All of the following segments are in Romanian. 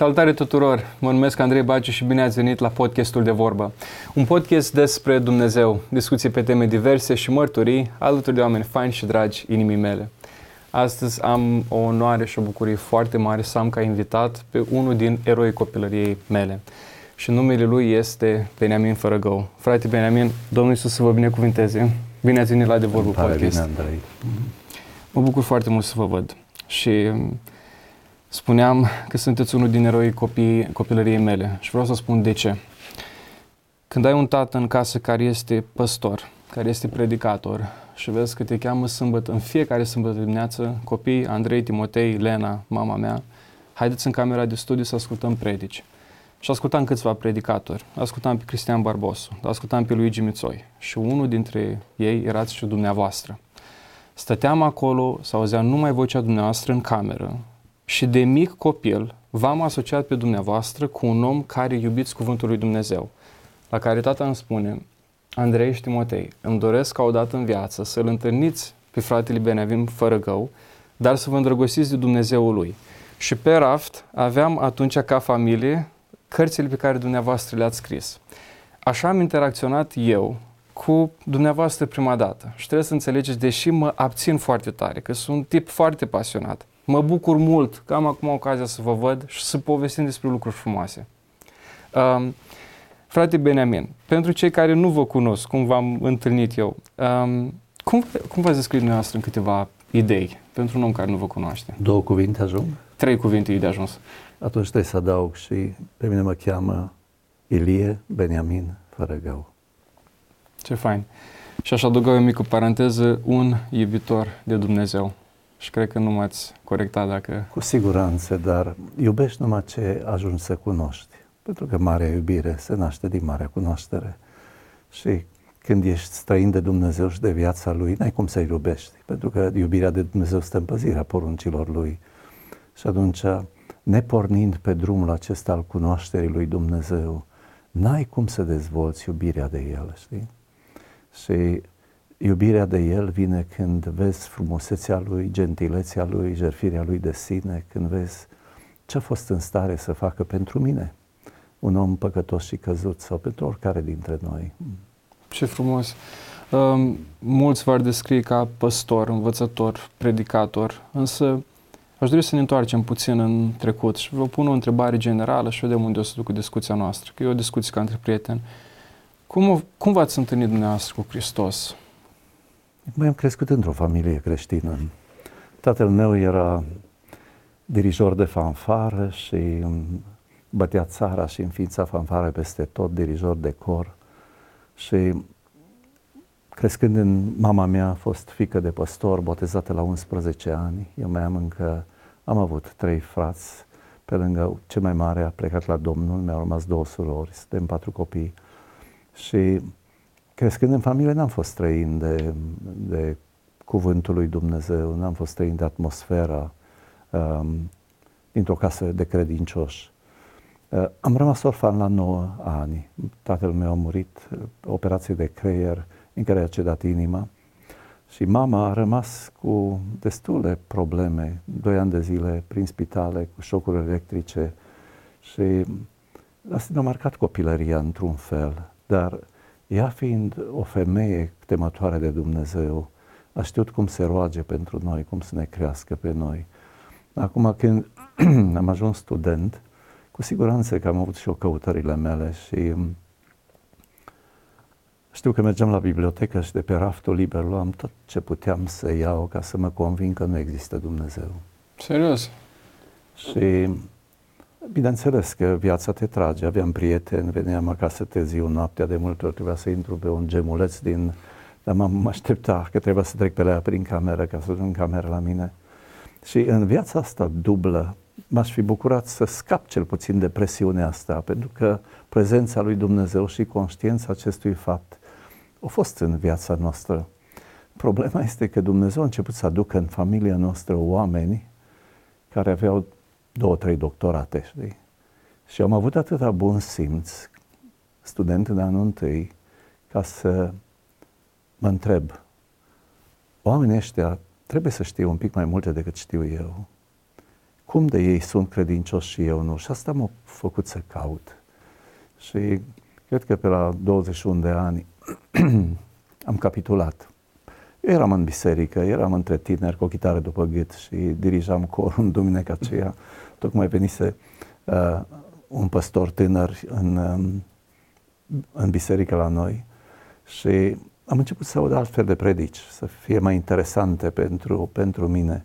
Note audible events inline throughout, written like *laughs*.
Salutare tuturor! Mă numesc Andrei Baciu și bine ați venit la podcastul de vorbă. Un podcast despre Dumnezeu, discuții pe teme diverse și mărturii alături de oameni faini și dragi inimii mele. Astăzi am o onoare și o bucurie foarte mare să am ca invitat pe unul din eroi copilăriei mele. Și numele lui este Beniamin Fărăgău. Frate Beniamin, Domnul Iisus să vă binecuvinteze. Bine ați venit la De Vorbă Podcast. Bine, Andrei. Mă bucur foarte mult să vă văd. Și Spuneam că sunteți unul din eroii copii, copilăriei mele și vreau să spun de ce. Când ai un tată în casă care este păstor, care este predicator și vezi că te cheamă sâmbătă, în fiecare sâmbătă dimineață, copii, Andrei, Timotei, Lena, mama mea, haideți în camera de studiu să ascultăm predici. Și ascultam câțiva predicatori. Ascultam pe Cristian Barbosu, ascultam pe Luigi Mițoi și unul dintre ei erați și dumneavoastră. Stăteam acolo, să auzea numai vocea dumneavoastră în cameră și de mic copil v-am asociat pe dumneavoastră cu un om care iubiți cuvântul lui Dumnezeu, la care tata îmi spune, Andrei și Timotei, îmi doresc ca odată în viață să-l întâlniți pe fratele Benevim fără gău, dar să vă îndrăgostiți de Dumnezeul lui. Și pe raft aveam atunci ca familie cărțile pe care dumneavoastră le-ați scris. Așa am interacționat eu cu dumneavoastră prima dată. Și trebuie să înțelegeți, deși mă abțin foarte tare, că sunt un tip foarte pasionat, Mă bucur mult că am acum ocazia să vă văd și să povestim despre lucruri frumoase. Um, frate Beniamin, pentru cei care nu vă cunosc, cum v-am întâlnit eu, um, cum, cum v-ați descris dumneavoastră în câteva idei pentru un om care nu vă cunoaște? Două cuvinte ajung? Trei cuvinte de ajuns. Atunci trebuie să adaug și pe mine mă cheamă Ilie Beniamin Fărăgău. Ce fain. Și aș adăuga o mică paranteză, un iubitor de Dumnezeu. Și cred că nu m-ați corectat dacă... Cu siguranță, dar iubești numai ce ajungi să cunoști. Pentru că marea iubire se naște din marea cunoaștere. Și când ești străin de Dumnezeu și de viața Lui, n-ai cum să-i iubești. Pentru că iubirea de Dumnezeu stă în păzirea poruncilor Lui. Și atunci, nepornind pe drumul acesta al cunoașterii Lui Dumnezeu, n-ai cum să dezvolți iubirea de El, știi? Și Iubirea de El vine când vezi frumusețea Lui, gentilețea Lui, jertfirea Lui de sine, când vezi ce a fost în stare să facă pentru mine, un om păcătos și căzut sau pentru oricare dintre noi. Ce frumos! Um, mulți v-ar descrie ca păstor, învățător, predicator, însă aș dori să ne întoarcem puțin în trecut și vă pun o întrebare generală și vedem unde o să ducă discuția noastră, că e o discuție ca între prieteni. Cum, cum v-ați întâlnit dumneavoastră cu Hristos? Mai am crescut într-o familie creștină. Tatăl meu era dirijor de fanfară și bătea țara și înființa fanfare peste tot, dirijor de cor. Și crescând în mama mea a fost fică de păstor, botezată la 11 ani. Eu mai am încă, am avut trei frați, pe lângă cel mai mare a plecat la Domnul, mi-au rămas două surori, suntem patru copii. Și Crescând în familie n-am fost străin de, de cuvântul lui Dumnezeu, n-am fost străin de atmosfera um, dintr-o casă de credincioși. Uh, am rămas orfan la 9 ani. Tatăl meu a murit, uh, operație de creier în care a cedat inima și mama a rămas cu destule probleme, doi ani de zile prin spitale, cu șocuri electrice și asta ne-a marcat copilăria într-un fel, dar ea fiind o femeie temătoare de Dumnezeu, a știut cum se roage pentru noi, cum să ne crească pe noi. Acum când *clears throat* am ajuns student, cu siguranță că am avut și o căutările mele și mm, știu că mergeam la bibliotecă și de pe raftul liber luam tot ce puteam să iau ca să mă convin că nu există Dumnezeu. Serios? Și Bineînțeles că viața te trage. Aveam prieteni, veneam acasă târziu noaptea, de multe ori trebuia să intru pe un gemuleț din... Dar m-am aștepta că trebuia să trec pe la prin cameră ca să ajung în cameră la mine. Și în viața asta dublă m-aș fi bucurat să scap cel puțin de presiunea asta, pentru că prezența lui Dumnezeu și conștiința acestui fapt au fost în viața noastră. Problema este că Dumnezeu a început să aducă în familia noastră oameni care aveau două, trei doctorate, știi? Și am avut atâta bun simț, student în anul întâi, ca să mă întreb, oamenii ăștia trebuie să știe un pic mai multe decât știu eu. cum de ei sunt credincioși și eu nu. Și asta m-a făcut să caut. Și cred că pe la 21 de ani *clears throat* am capitulat. Eu eram în biserică, eram între tineri cu o chitară după gât și dirijam corul în duminica aceea. Tocmai venise uh, un păstor tânăr în, um, în biserică la noi și am început să aud altfel de predici, să fie mai interesante pentru, pentru mine.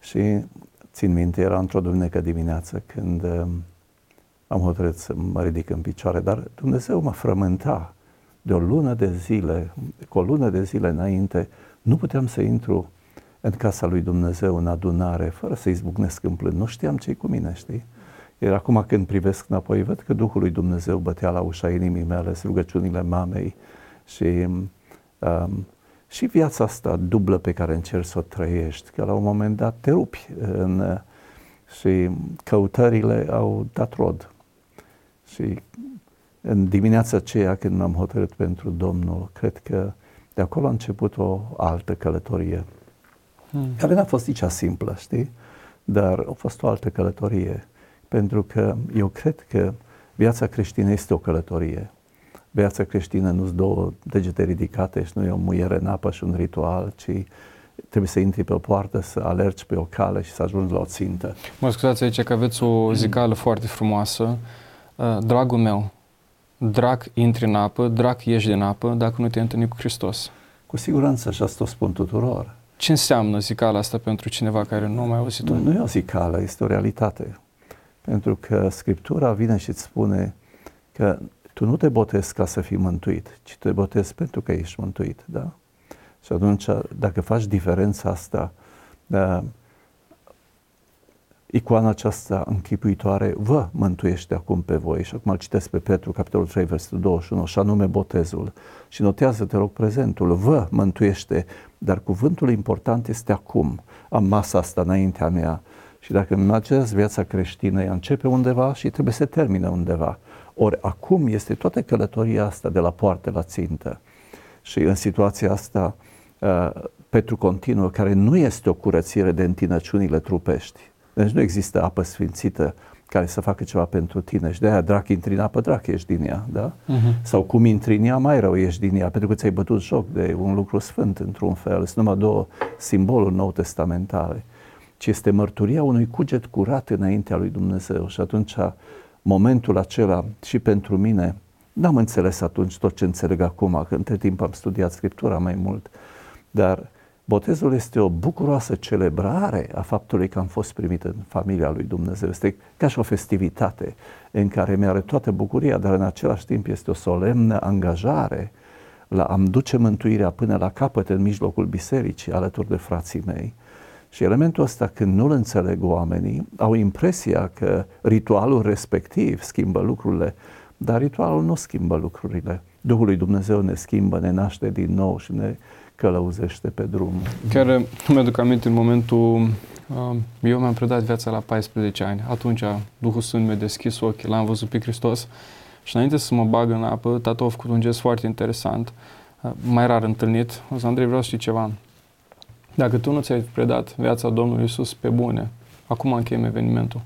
Și țin minte, era într-o duminică dimineață când um, am hotărât să mă ridic în picioare, dar Dumnezeu mă frământa de o lună de zile, cu o lună de zile înainte, nu puteam să intru în casa lui Dumnezeu, în adunare, fără să izbucnesc în plâns. Nu știam ce cu mine, știi? Iar acum când privesc înapoi, văd că Duhul lui Dumnezeu bătea la ușa inimii mele, rugăciunile mamei și, um, și viața asta dublă pe care încerci să o trăiești, că la un moment dat te rupi în, și căutările au dat rod. Și în dimineața aceea când m-am hotărât pentru Domnul, cred că de acolo a început o altă călătorie, hmm. care n-a fost nici simplă, știi? Dar a fost o altă călătorie, pentru că eu cred că viața creștină este o călătorie. Viața creștină nu-s două degete ridicate și nu e o muiere în apă și un ritual, ci trebuie să intri pe o poartă, să alergi pe o cale și să ajungi la o țintă. Mă scuzați aici că aveți o zicală foarte frumoasă. Uh, dragul meu, drac intri în apă, drac ieși din apă dacă nu te întâlni cu Hristos. Cu siguranță și asta o spun tuturor. Ce înseamnă zicala asta pentru cineva care nu mai auzit-o? Nu, nu e o zicală, este o realitate. Pentru că Scriptura vine și îți spune că tu nu te botezi ca să fii mântuit, ci te botezi pentru că ești mântuit, da? Și atunci, dacă faci diferența asta, da, icoana aceasta închipuitoare vă mântuiește acum pe voi. Și acum îl citesc pe Petru, capitolul 3, versetul 21, și anume botezul. Și notează, te rog, prezentul, vă mântuiește, dar cuvântul important este acum. Am masa asta înaintea mea. Și dacă imaginează viața creștină, ea începe undeva și trebuie să termine undeva. Ori acum este toată călătoria asta de la poartă la țintă. Și în situația asta, uh, Petru continuă, care nu este o curățire de întinăciunile trupești, deci nu există apă sfințită care să facă ceva pentru tine și de aia drac intri în apă, drac ești din ea, da? Uh-huh. Sau cum intri în ea, mai rău ești din ea, pentru că ți-ai bătut joc de un lucru sfânt într-un fel. Sunt numai două simboluri nou testamentale. Ci este mărturia unui cuget curat înaintea lui Dumnezeu și atunci momentul acela și pentru mine, n-am înțeles atunci tot ce înțeleg acum, că între timp am studiat Scriptura mai mult, dar Botezul este o bucuroasă celebrare a faptului că am fost primit în familia lui Dumnezeu. Este ca și o festivitate în care mi-are toată bucuria, dar în același timp este o solemnă angajare la a-mi duce mântuirea până la capăt în mijlocul bisericii, alături de frații mei. Și elementul ăsta, când nu-l înțeleg oamenii, au impresia că ritualul respectiv schimbă lucrurile, dar ritualul nu schimbă lucrurile. Duhul lui Dumnezeu ne schimbă, ne naște din nou și ne călăuzește pe drum. Chiar mi-aduc aminte în momentul, uh, eu mi-am predat viața la 14 ani. Atunci Duhul Sfânt mi-a deschis ochii, l-am văzut pe Hristos și înainte să mă bag în apă, tata a făcut un gest foarte interesant, uh, mai rar întâlnit. O să, Andrei, vreau să știi ceva. Dacă tu nu ți-ai predat viața Domnului Isus pe bune, acum încheiem evenimentul.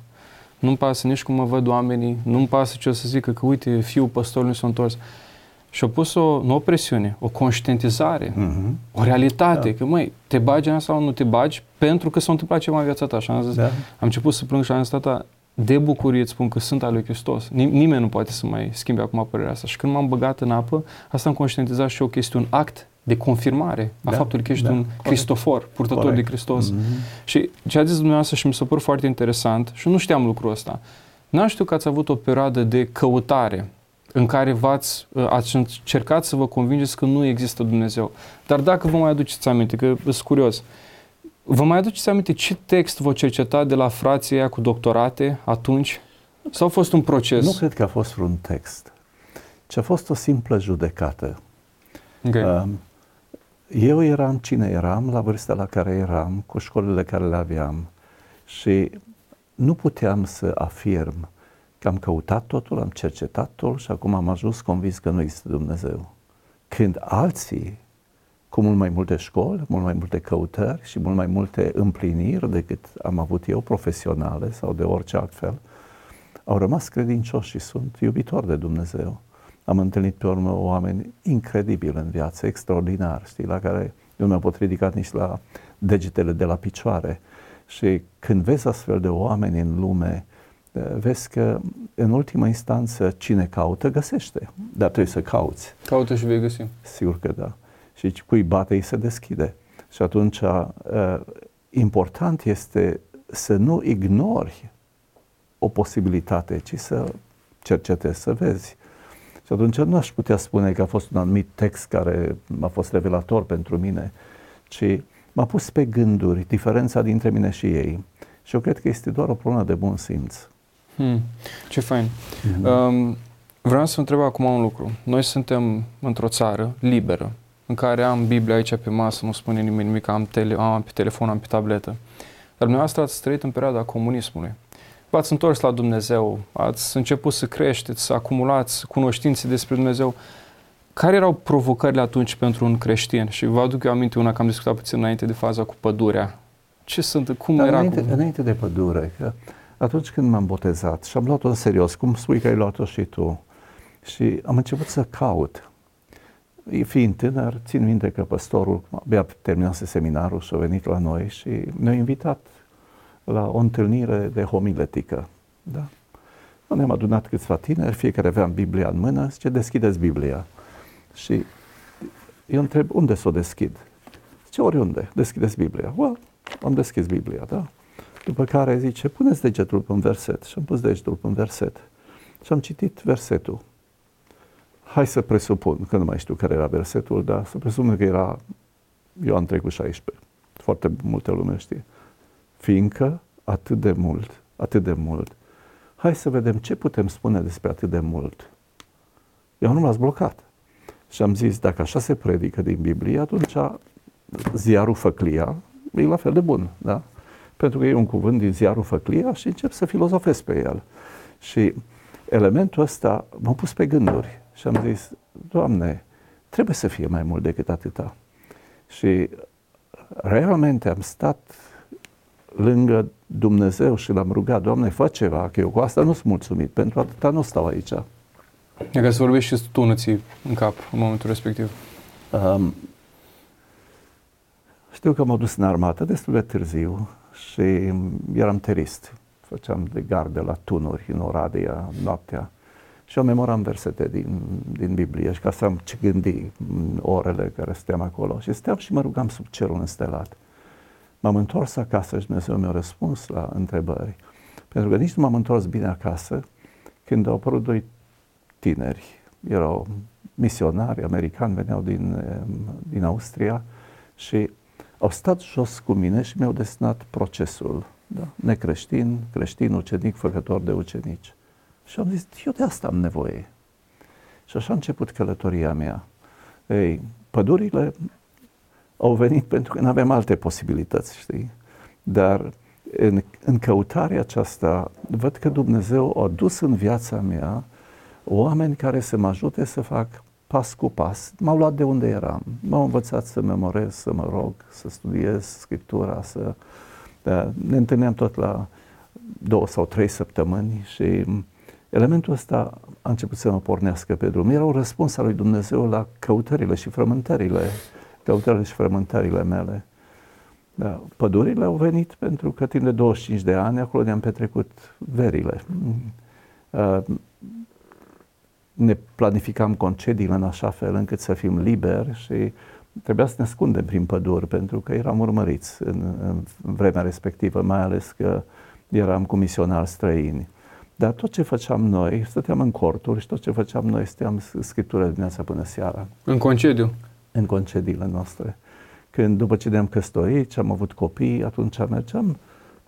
Nu-mi pasă nici cum mă văd oamenii, nu-mi pasă ce o să zică că uite, fiul păstorului s-a întors. Și a pus o, nu o presiune, o conștientizare, uh-huh. o realitate, da. că măi, te bagi în sau nu te bagi pentru că s-a întâmplat ceva în viața ta. Și am zis, da. am început să plâng și am zis, tata, de bucurie îți spun că sunt al lui Hristos. Nim- nimeni nu poate să mai schimbe acum părerea asta. Și când m-am băgat în apă, asta am conștientizat și o chestie, un act de confirmare a da, faptului că ești da, un corect. Cristofor, purtător corect. de Hristos. Mm-hmm. Și ce a zis dumneavoastră și mi s-a părut foarte interesant și nu știam lucrul ăsta. N-am știut că ați avut o perioadă de căutare în care v-ați, uh, ați încercat să vă convingeți că nu există Dumnezeu. Dar dacă vă mai aduceți aminte, că sunt curios, vă mai aduceți aminte ce text vă cerceta de la frații aia cu doctorate atunci? Sau a fost un proces? Nu cred că a fost vreun text, ci a fost o simplă judecată. Okay. Um, eu eram cine eram, la vârsta la care eram, cu școlile care le aveam și nu puteam să afirm că am căutat totul, am cercetat totul și acum am ajuns convins că nu există Dumnezeu. Când alții cu mult mai multe școli, mult mai multe căutări și mult mai multe împliniri decât am avut eu profesionale sau de orice altfel, au rămas credincioși și sunt iubitori de Dumnezeu. Am întâlnit pe urmă oameni incredibili în viață, extraordinar, știi, la care nu mi-am pot ridica nici la degetele de la picioare. Și când vezi astfel de oameni în lume, vezi că în ultima instanță cine caută găsește, dar trebuie să cauți. Caută și vei găsi. Sigur că da. Și cui bate îi se deschide. Și atunci uh, important este să nu ignori o posibilitate, ci să cercetezi, să vezi. Și atunci nu aș putea spune că a fost un anumit text care a fost revelator pentru mine, ci m-a pus pe gânduri diferența dintre mine și ei. Și eu cred că este doar o problemă de bun simț. Hmm, ce fain. Mm-hmm. Um, vreau să întreb acum un lucru. Noi suntem într-o țară liberă, în care am Biblia aici pe masă, nu spune nimeni nimic, am, tele, am pe telefon, am pe tabletă. Dar dumneavoastră ați trăit în perioada comunismului. V-ați întors la Dumnezeu, ați început să creșteți, să acumulați cunoștințe despre Dumnezeu. Care erau provocările atunci pentru un creștin? Și vă aduc eu aminte una că am discutat puțin înainte de faza cu pădurea. Ce sunt, cum Dar era înainte, cu... înainte de pădure, că atunci când m-am botezat și am luat-o în serios, cum spui că ai luat-o și tu, și am început să caut. Fiind tânăr, țin minte că păstorul abia terminase seminarul și a venit la noi și ne-a invitat la o întâlnire de homiletică. Da? Ne-am adunat câțiva tineri, fiecare avea Biblia în mână, zice, deschideți Biblia. Și eu întreb, unde să o deschid? Zice, oriunde, deschideți Biblia. Well, am deschis Biblia, da? După care zice, puneți degetul pe un verset. Și am pus degetul pe un verset. Și am citit versetul. Hai să presupun, că nu mai știu care era versetul, dar să presupun că era Ioan 3 cu 16. Foarte multe lume știe. Fiindcă atât de mult, atât de mult. Hai să vedem ce putem spune despre atât de mult. Eu nu l-ați blocat. Și am zis, dacă așa se predică din Biblie, atunci ziarul făclia e la fel de bun, da? Pentru că e un cuvânt din ziarul Făclia și încep să filozofez pe el. Și elementul ăsta m-a pus pe gânduri și am zis, Doamne, trebuie să fie mai mult decât atâta. Și realmente am stat lângă Dumnezeu și l-am rugat, Doamne, fă ceva, că eu cu asta nu sunt mulțumit, pentru atâta nu stau aici. E ca să vorbești și tu în cap în momentul respectiv. Um, știu că m-au dus în armată destul de târziu și eram terist. Făceam de gardă la tunuri în Oradea noaptea și eu memoram versete din, din Biblie și ca să am ce gândi în orele care stăteam acolo. Și stăteam și mă rugam sub cerul înstelat. M-am întors acasă și Dumnezeu mi-a răspuns la întrebări. Pentru că nici nu m-am întors bine acasă când au apărut doi tineri. Erau misionari americani, veneau din, din Austria și au stat jos cu mine și mi-au desnat procesul. Da? Necreștin, creștin, ucenic, făcător de ucenici. Și am zis, eu de asta am nevoie. Și așa a început călătoria mea. Ei, pădurile au venit pentru că nu aveam alte posibilități, știi? Dar în, în căutarea aceasta, văd că Dumnezeu a dus în viața mea oameni care să mă ajute să fac pas cu pas. M-au luat de unde eram. M-au învățat să memorez, să mă rog, să studiez Scriptura, să... Da, ne întâlneam tot la două sau trei săptămâni și elementul ăsta a început să mă pornească pe drum. Era un răspuns al lui Dumnezeu la căutările și frământările, căutările și frământările mele. Da, pădurile au venit pentru că timp de 25 de ani acolo ne-am petrecut verile. Uh, ne planificam concediile în așa fel încât să fim liberi și trebuia să ne ascundem prin păduri pentru că eram urmăriți în, în vremea respectivă, mai ales că eram cu misionari străini. Dar tot ce făceam noi, stăteam în corturi și tot ce făceam noi, stăteam scriptură dimineața până seara. În concediu? În concediile noastre. Când, după ce ne-am căsătorit și am avut copii, atunci mergeam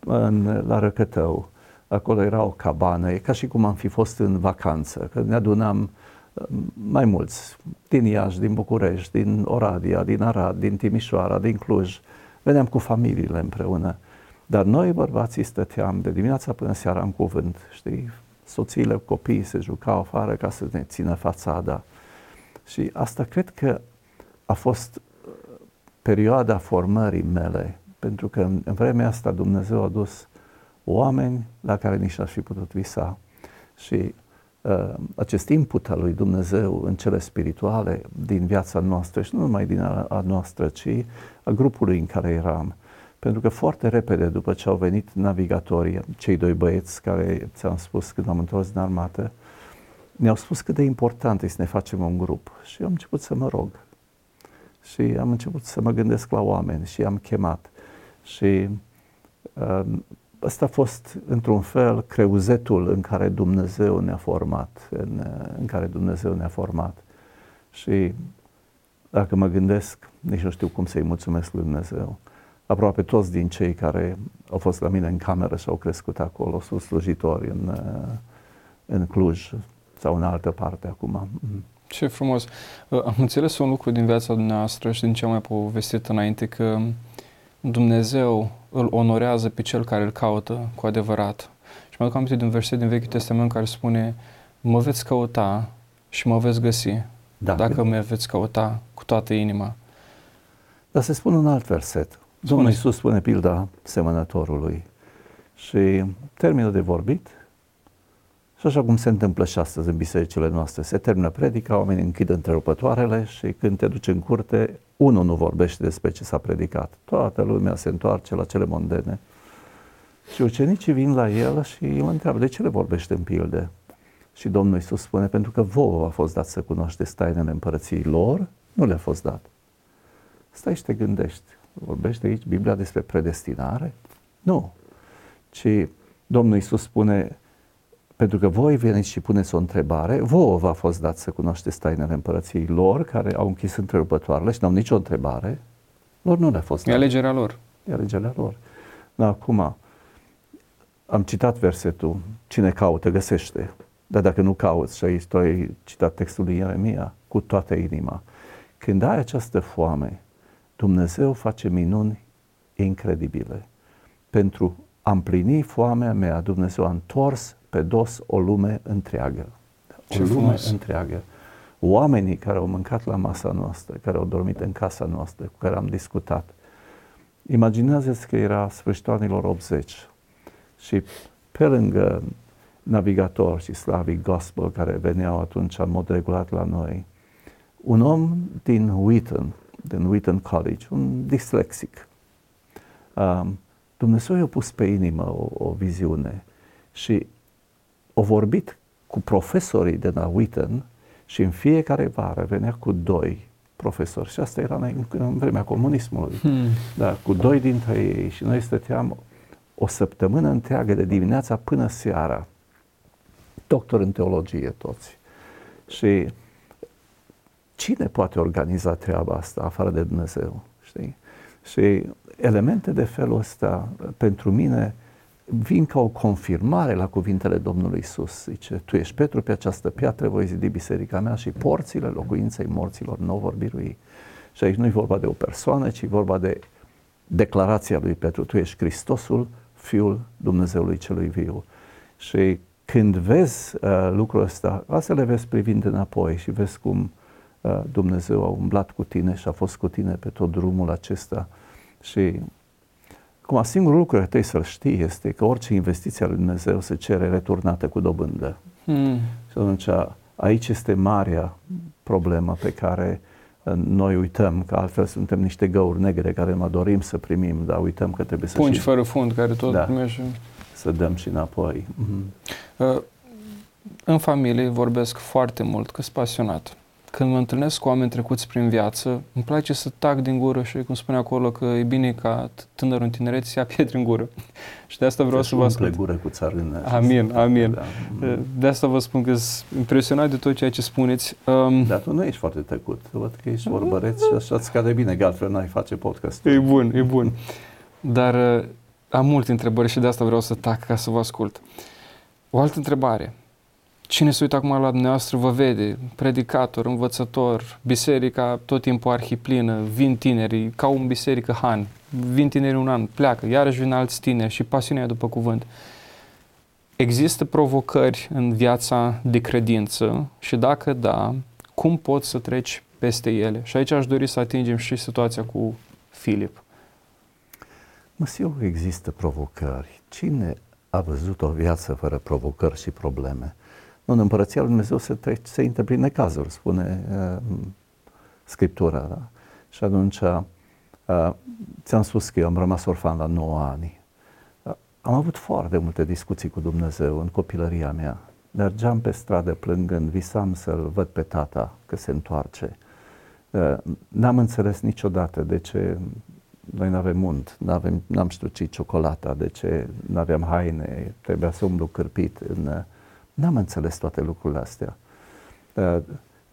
în, la Răcătău acolo era o cabană, e ca și cum am fi fost în vacanță, că ne adunam uh, mai mulți, din Iași, din București, din Oradea, din Arad, din Timișoara, din Cluj, veneam cu familiile împreună. Dar noi, bărbații, stăteam de dimineața până seara în cuvânt, știi? Soțiile, copiii se jucau afară ca să ne țină fațada. Și asta cred că a fost perioada formării mele, pentru că în vremea asta Dumnezeu a dus oameni la care nici n-aș fi putut visa. Și uh, acest input al lui Dumnezeu în cele spirituale din viața noastră și nu numai din a, a noastră, ci a grupului în care eram. Pentru că foarte repede după ce au venit navigatorii, cei doi băieți care ți-am spus când am întors din armată, ne-au spus cât de important este să ne facem un grup. Și eu am început să mă rog. Și am început să mă gândesc la oameni și am chemat. Și uh, ăsta a fost, într-un fel, creuzetul în care Dumnezeu ne-a format, în, în care Dumnezeu ne-a format. Și dacă mă gândesc, nici nu știu cum să-i mulțumesc lui Dumnezeu. Aproape toți din cei care au fost la mine în cameră și au crescut acolo sunt slujitori în, în Cluj sau în altă parte acum. Ce frumos! Am înțeles un lucru din viața dumneavoastră și din ce am mai povestit înainte, că Dumnezeu îl onorează pe cel care îl caută cu adevărat. Și mă aduc aminte de un verset din Vechiul Testament care spune mă veți căuta și mă veți găsi da, dacă mă veți căuta cu toată inima. Dar se spune un alt verset. Domnul Iisus spune pilda semănătorului și termină de vorbit și așa cum se întâmplă și astăzi în bisericile noastre, se termină predica, oamenii închid întrerupătoarele și când te duci în curte, unul nu vorbește despre ce s-a predicat. Toată lumea se întoarce la cele mondene. Și ucenicii vin la el și îl întreabă, de ce le vorbește în pilde? Și Domnul Iisus spune, pentru că vouă a fost dat să cunoașteți tainele împărăției lor, nu le-a fost dat. Stai și te gândești, vorbește aici Biblia despre predestinare? Nu. Ci Domnul Iisus spune, pentru că voi veniți și puneți o întrebare, vouă v-a fost dat să cunoașteți tainele împărăției lor, care au închis întrerupătoarele și n-au nicio întrebare, lor nu le-a fost dat. E alegerea lor. E alegerea lor. Dar acum, am citat versetul, cine caută, găsește. Dar dacă nu cauți, și aici tu ai citat textul lui Ieremia, cu toată inima. Când ai această foame, Dumnezeu face minuni incredibile. Pentru a împlini foamea mea, Dumnezeu a întors pe dos o lume întreagă. Ce o lume frumos. întreagă. Oamenii care au mâncat la masa noastră, care au dormit în casa noastră, cu care am discutat. Imaginează-ți că era sfârșitul anilor 80 și pe lângă navigator și Slavic Gospel care veneau atunci în mod regulat la noi, un om din Wheaton, din Wheaton College, un dislexic. Um, Dumnezeu i-a pus pe inimă o, o viziune și o vorbit cu profesorii de la Wheaton și în fiecare vară venea cu doi profesori și asta era în, în vremea comunismului, hmm. da, cu doi dintre ei și noi stăteam o săptămână întreagă de dimineața până seara, doctor în teologie toți. Și cine poate organiza treaba asta afară de Dumnezeu? Știi? Și elemente de felul ăsta, pentru mine, vin ca o confirmare la cuvintele Domnului Isus. Zice, tu ești Petru, pe această piatră voi zidi biserica mea și porțile locuinței morților nu vor birui. Și aici nu e vorba de o persoană, ci e vorba de declarația lui Petru, tu ești Hristosul, Fiul Dumnezeului celui viu. Și când vezi uh, lucrul ăsta, asta le vezi privind înapoi și vezi cum uh, Dumnezeu a umblat cu tine și a fost cu tine pe tot drumul acesta și Acum, singurul lucru care trebuie să-l știi este că orice investiție a lui Dumnezeu se cere returnată cu dobândă. Hmm. Și atunci, aici este marea problemă pe care uh, noi uităm, că altfel suntem niște găuri negre care mă dorim să primim, dar uităm că trebuie să Pungi și... fără fund care tot da, primești. Să dăm și înapoi. Mm-hmm. Uh, în familie vorbesc foarte mult, că sunt pasionat când mă întâlnesc cu oameni trecuți prin viață, îmi place să tac din gură și, cum spune acolo, că e bine ca tânărul în tineret să ia *laughs* pietre în gură. și de asta vreau să vă spun. gură cu țarână. Amin, amin. Da. De asta vă spun că sunt impresionat de tot ceea ce spuneți. Um, Dar tu nu ești foarte tăcut. Văd că ești vorbăreț și așa îți cade bine, că altfel n-ai face podcast. E bun, e bun. Dar uh, am multe întrebări și de asta vreau să tac ca să vă ascult. O altă întrebare. Cine se uită acum la dumneavoastră vă vede, predicator, învățător, biserica tot timpul arhiplină, vin tinerii, ca un biserică Han, vin tinerii un an, pleacă, iarăși vin alți tineri și pasiunea după cuvânt. Există provocări în viața de credință și dacă da, cum poți să treci peste ele? Și aici aș dori să atingem și situația cu Filip? Mă sigur că există provocări. Cine a văzut o viață fără provocări și probleme? Nu, în Împărăția Lui Dumnezeu se, trece, se intră prin necazuri, spune uh, Scriptura. Da? Și atunci, uh, ți-am spus că eu am rămas orfan la 9 ani. Uh, am avut foarte multe discuții cu Dumnezeu în copilăria mea. Mergeam pe stradă plângând, visam să-l văd pe tata că se întoarce. Uh, n-am înțeles niciodată de ce noi nu avem unt, n-avem, n-am știut ce ciocolata, de ce nu aveam haine, trebuia să umblu cârpit. În, uh, n-am înțeles toate lucrurile astea. Uh,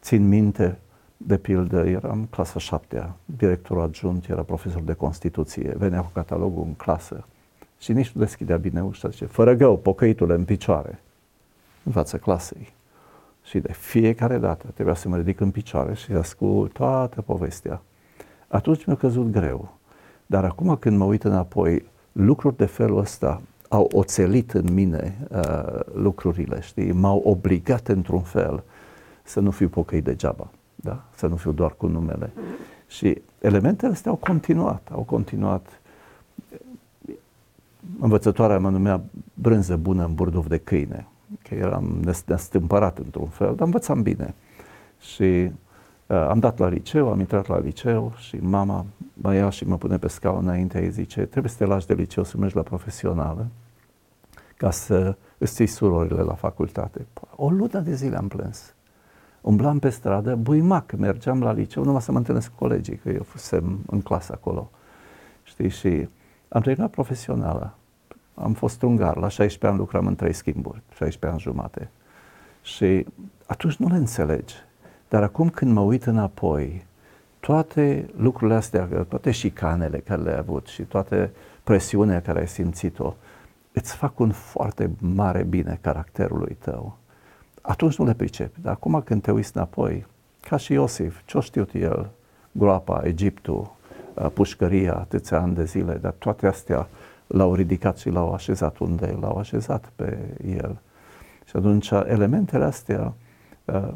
țin minte, de pildă, eram clasa șaptea, directorul adjunct era profesor de Constituție, venea cu catalogul în clasă și nici nu deschidea bine ușa, zice, fără gău, pocăitule în picioare, în fața clasei. Și de fiecare dată trebuia să mă ridic în picioare și ascult toată povestea. Atunci mi-a căzut greu. Dar acum când mă uit înapoi, lucruri de felul ăsta au oțelit în mine uh, lucrurile, știi? M-au obligat într-un fel să nu fiu pocăit degeaba, da? Să nu fiu doar cu numele. Și elementele astea au continuat, au continuat. Învățătoarea mă numea brânză bună în burduf de câine, că eram nestâmpărat într-un fel, dar învățam bine. Și uh, am dat la liceu, am intrat la liceu și mama mă ia și mă pune pe scaun înainte, îi zice, trebuie să te lași de liceu să mergi la profesională ca să îți ții surorile la facultate. O lună de zile am plâns. Umblam pe stradă, buimac, mergeam la liceu, numai să mă întâlnesc cu colegii, că eu fusem în clasă acolo. Știi, și am terminat profesională. Am fost ungar, la 16 ani lucram în trei schimburi, 16 ani jumate. Și atunci nu le înțelegi. Dar acum când mă uit înapoi, toate lucrurile astea, toate șicanele care le-ai avut și toate presiunea care ai simțit-o, îți fac un foarte mare bine caracterului tău. Atunci nu le pricepi, dar acum când te uiți înapoi, ca și Iosif, ce-o știut el, groapa, Egiptul, uh, pușcăria, atâția ani de zile, dar toate astea l-au ridicat și l-au așezat unde l-au așezat pe el. Și atunci elementele astea uh,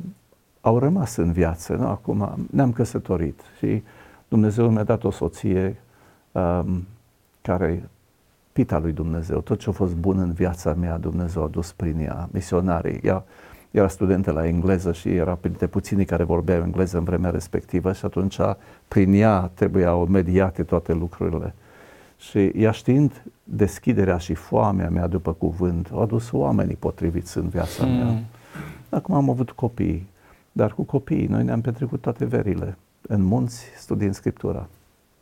au rămas în viață. Nu? Acum ne-am căsătorit și Dumnezeu mi-a dat o soție um, care, pita lui Dumnezeu, tot ce a fost bun în viața mea, Dumnezeu a dus prin ea, misionarii. Ea era studentă la engleză și era printre puținii care vorbeau engleză în vremea respectivă și atunci prin ea trebuiau mediate toate lucrurile. Și ea știind deschiderea și foamea mea după cuvânt, au adus oamenii potriviți în viața mea. Mm. Acum am avut copii dar cu copiii, noi ne-am petrecut toate verile în munți studiind Scriptura.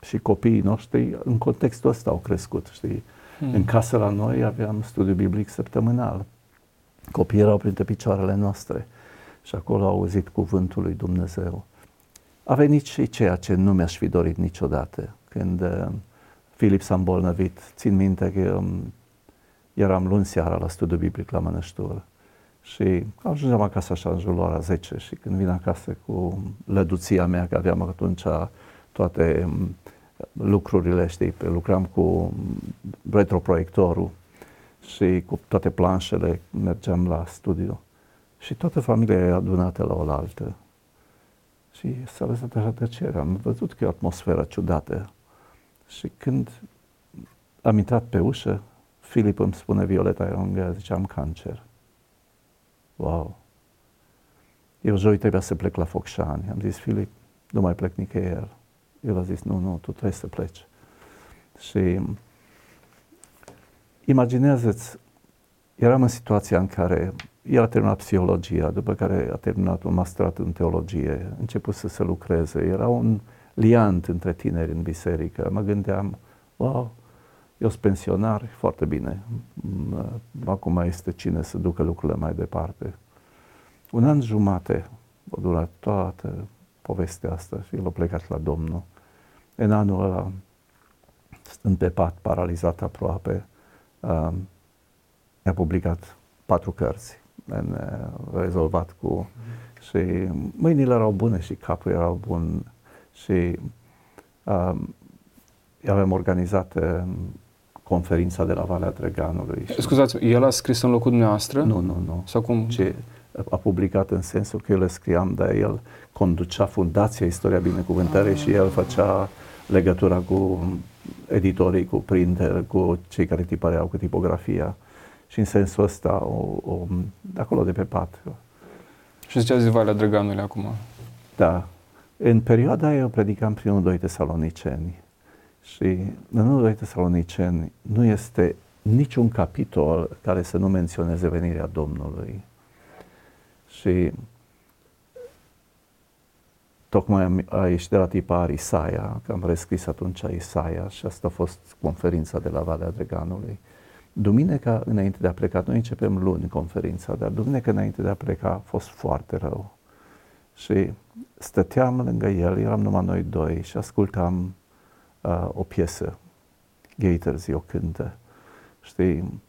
Și copiii noștri în contextul ăsta au crescut, știi? Hmm. În casă la noi aveam studiu biblic săptămânal. Copiii erau printre picioarele noastre și acolo au auzit cuvântul lui Dumnezeu. A venit și ceea ce nu mi-aș fi dorit niciodată. Când uh, Filip s-a îmbolnăvit, țin minte că um, eram luni seara la studiu biblic la Mănăștură și ajungeam acasă așa în jurul ora 10 și când vin acasă cu lăduția mea, că aveam atunci toate mm, lucrurile, știi, lucram cu retroproiectorul și cu toate planșele mergeam la studio. Și toată familia e adunată la oaltă. Și s-a lăsat așa tăcere. Am văzut că e o atmosferă ciudată. Și când am intrat pe ușă, Filip îmi spune, Violeta, eu ziceam cancer. Wow! Eu joi trebuia să plec la Focșani. Am zis, Filip, nu mai plec nicăieri. El a zis, nu, nu, tu trebuie să pleci. Și imaginează-ți, eram în situația în care el a terminat psihologia, după care a terminat un masterat în teologie, a început să se lucreze, era un liant între tineri în biserică. Mă gândeam, wow, eu sunt pensionar, foarte bine. Acum este cine să ducă lucrurile mai departe. Un an jumate a durat toată povestea asta și el a plecat la Domnul. În anul ăla, stând pe pat, paralizat aproape, um, a publicat patru cărți. În, uh, rezolvat cu... Și mâinile erau bune și capul era bun. Și um, avem organizat conferința de la Valea Drăganului. Scuzați, el a scris în locul dumneavoastră? Nu, nu, nu. Sau cum? Ce a publicat în sensul că eu le scriam, dar el conducea Fundația Istoria Binecuvântării ah. și el făcea legătura cu editorii, cu printer, cu cei care tipăreau cu tipografia și în sensul ăsta, o, o, de acolo de pe pat. Și ziceați Valea Drăganului acum. Da. În perioada aia eu predicam primul doi tesaloniceni și în 1 doi tesaloniceni nu este niciun capitol care să nu menționeze venirea Domnului. Și tocmai am, a ieșit de la tipar Isaia, că am rescris atunci Isaia și asta a fost conferința de la Valea Dreganului. Duminica înainte de a pleca, noi începem luni conferința, dar duminica înainte de a pleca a fost foarte rău. Și stăteam lângă el, eram numai noi doi și ascultam uh, o piesă, Gators o cântă. Știi,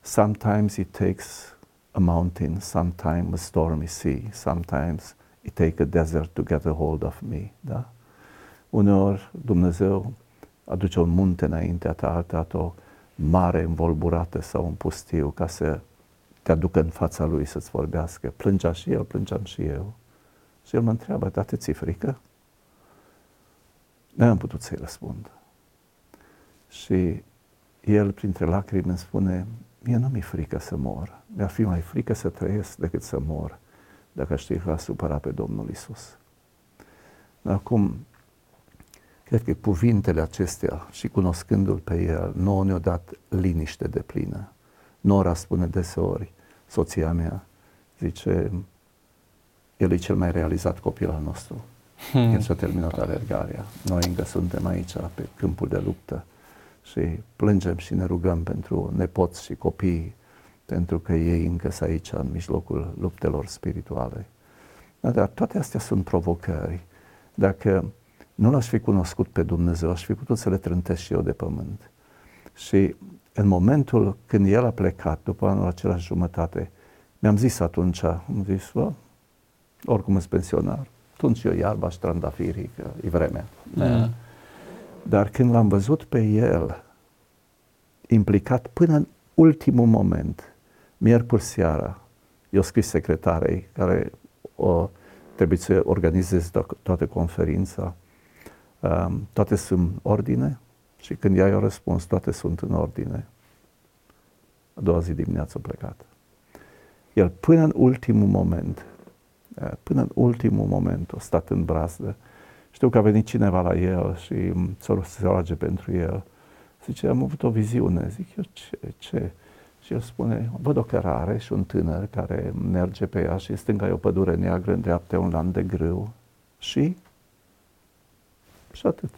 sometimes it takes a mountain, sometimes a stormy sea, sometimes it takes a desert to get a hold of me, da? Uneori Dumnezeu aduce un munte înaintea ta, altă o mare învolburată sau un pustiu ca să te aducă în fața lui să-ți vorbească. Plângea și el, plângeam și eu. Și el mă întreabă, dar te ți frică? Nu am putut să-i răspund. Și el, printre lacrimi, îmi spune, mie nu mi-e frică să mor. Mi-ar fi mai frică să trăiesc decât să mor, dacă știi că a supărat pe Domnul Isus. Acum, cred că cuvintele acestea și cunoscându-L pe El, nouă ne-au dat liniște de plină. Nora spune deseori, soția mea, zice, el e cel mai realizat copil al nostru. Hmm. El și-a terminat alergarea. Noi încă suntem aici, pe câmpul de luptă și plângem și ne rugăm pentru nepoți și copii, pentru că ei încă sunt aici, în mijlocul luptelor spirituale. Dar toate astea sunt provocări. Dacă nu l-aș fi cunoscut pe Dumnezeu, aș fi putut să le trântesc și eu de pământ. Și în momentul când el a plecat, după anul acela jumătate, mi-am zis atunci, am zis, oricum sunt pensionar, atunci eu iarba și trandafirii, că e vremea. Mm. Dar când l-am văzut pe el implicat până în ultimul moment, miercuri seara, eu scris secretarei care o, trebuie să organizeze to- toată conferința, um, toate sunt ordine și când ea i-a răspuns, toate sunt în ordine. A doua zi dimineață a plecat. El până în ultimul moment, uh, până în ultimul moment a stat în brazdă știu că a venit cineva la el și se roage pentru el. Zice, am avut o viziune. Zic eu, ce? ce? Și el spune, văd o cărare și un tânăr care merge pe ea și în stânga e o pădure neagră, în dreapta un lan de grâu. Și? Și atât.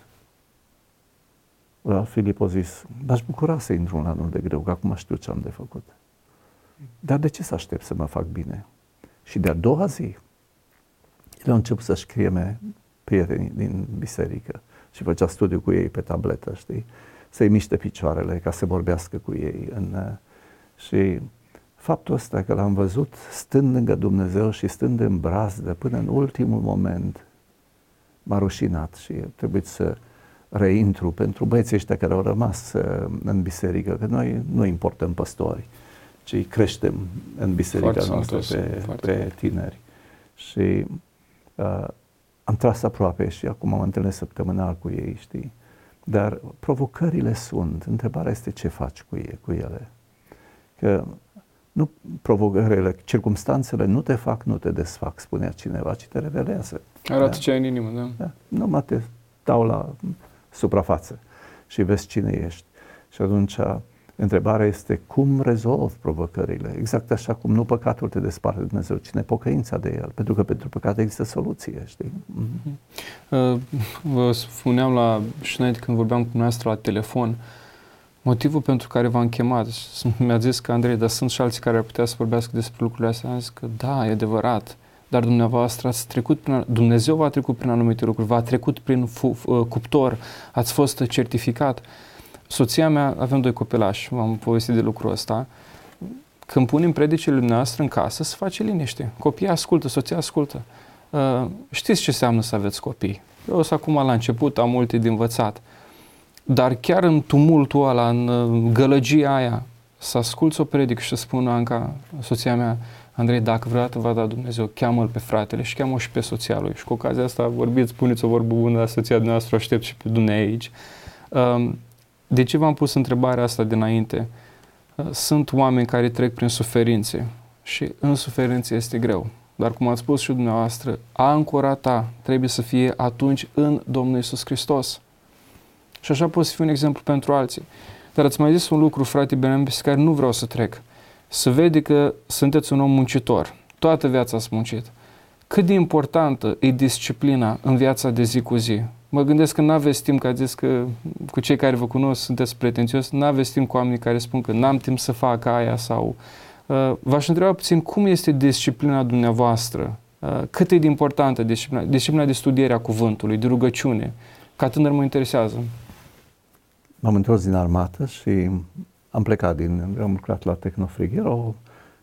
La Filip a zis, m-aș bucura să intru în lanul de grâu, că acum știu ce am de făcut. Dar de ce să aștept să mă fac bine? Și de-a doua zi, el a început să-și scrie prietenii din biserică și făcea studiu cu ei pe tabletă, știi? Să-i miște picioarele ca să vorbească cu ei. În, uh, și faptul ăsta că l-am văzut stând lângă Dumnezeu și stând în brazdă până în ultimul moment, m-a rușinat și trebuie să reintru pentru băieții ăștia care au rămas uh, în biserică, că noi nu importăm păstori, ci creștem în biserica foarte noastră pe, pe tineri. Și uh, am tras aproape și acum mă întâlnesc săptămânal cu ei, știi? Dar provocările sunt, întrebarea este ce faci cu, ei, cu ele. Că nu provocările, circumstanțele nu te fac, nu te desfac, spunea cineva, ci te revelează. Arată da? ce ai în inimă, da? da. Numai te dau la suprafață și vezi cine ești. Și atunci Întrebarea este cum rezolv provocările, exact așa cum nu păcatul te desparte de Dumnezeu, cine pocăința de el, pentru că pentru păcat există soluție, știi? Mm-hmm. Vă spuneam la Schneider când vorbeam cu dumneavoastră la telefon, motivul pentru care v-am chemat, mi-a zis că Andrei, dar sunt și alții care ar putea să vorbească despre lucrurile astea, am zis că da, e adevărat, dar dumneavoastră ați trecut prin, Dumnezeu v-a trecut prin anumite lucruri, v-a trecut prin fu, uh, cuptor, ați fost certificat. Soția mea, avem doi copilași, v-am povestit de lucrul ăsta, când punem predicile noastre în casă, se face liniște. Copiii ascultă, soția ascultă. Uh, știți ce înseamnă să aveți copii. Eu sunt acum la început, am multe de învățat. Dar chiar în tumultul ăla, în uh, gălăgia aia, să asculți o predică și să spună Anca, soția mea, Andrei, dacă vreodată va da Dumnezeu, cheamă-l pe fratele și cheamă și pe soția lui. Și cu ocazia asta vorbiți, spuneți o vorbă bună la soția noastră, aștept și pe Dumnezeu aici. Um, de ce v-am pus întrebarea asta dinainte? Uh, sunt oameni care trec prin suferințe și în suferință este greu. Dar cum ați spus și dumneavoastră, ancora ta trebuie să fie atunci în Domnul Isus Hristos. Și așa poți fi un exemplu pentru alții. Dar ați mai zis un lucru, frate Benem, pe care nu vreau să trec. Să vede că sunteți un om muncitor. Toată viața ați muncit. Cât de importantă e disciplina în viața de zi cu zi. Mă gândesc că nu aveți timp, că ați zis că cu cei care vă cunosc sunteți pretențios, nu aveți timp cu oamenii care spun că n-am timp să fac aia sau... Uh, v-aș întreba puțin cum este disciplina dumneavoastră? Uh, cât e de importantă disciplina? Disciplina de studiere a cuvântului, de rugăciune. Ca tânăr mă interesează. M-am întors din armată și am plecat din, am lucrat la Tecnofrig. Era o,